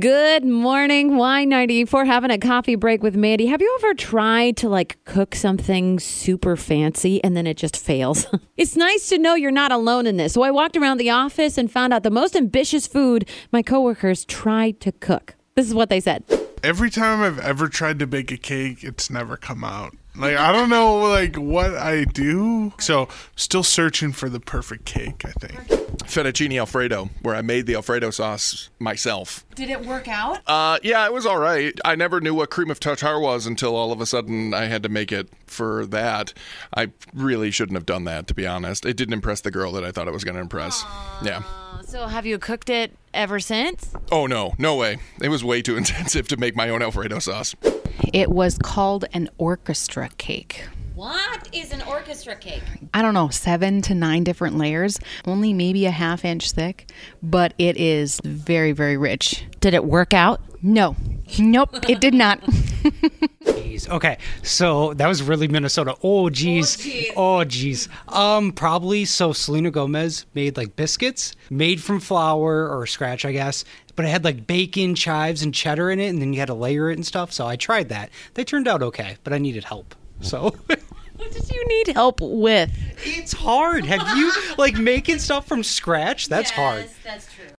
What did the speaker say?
Good morning, Y94. Having a coffee break with Mandy. Have you ever tried to like cook something super fancy and then it just fails? it's nice to know you're not alone in this. So I walked around the office and found out the most ambitious food my coworkers tried to cook. This is what they said. Every time I've ever tried to bake a cake, it's never come out. Like I don't know like what I do. So still searching for the perfect cake, I think. fettuccine alfredo where I made the alfredo sauce myself. Did it work out? Uh, yeah, it was all right. I never knew what cream of tartar was until all of a sudden I had to make it for that. I really shouldn't have done that, to be honest. It didn't impress the girl that I thought it was going to impress. Yeah. So have you cooked it ever since? Oh no, no way. It was way too intensive to make my own alfredo sauce. It was called an orchestra cake. What is an orchestra cake? I don't know, seven to nine different layers, only maybe a half inch thick, but it is very, very rich. Did it work out? No, nope, it did not. Jeez. Okay, so that was really Minnesota. Oh, geez. Oh, geez. Um, probably. So Selena Gomez made like biscuits made from flour or scratch, I guess. But it had like bacon, chives, and cheddar in it, and then you had to layer it and stuff. So I tried that. They turned out okay, but I needed help. So What did you need help with? it's hard. Have you like making stuff from scratch? That's hard. that's true.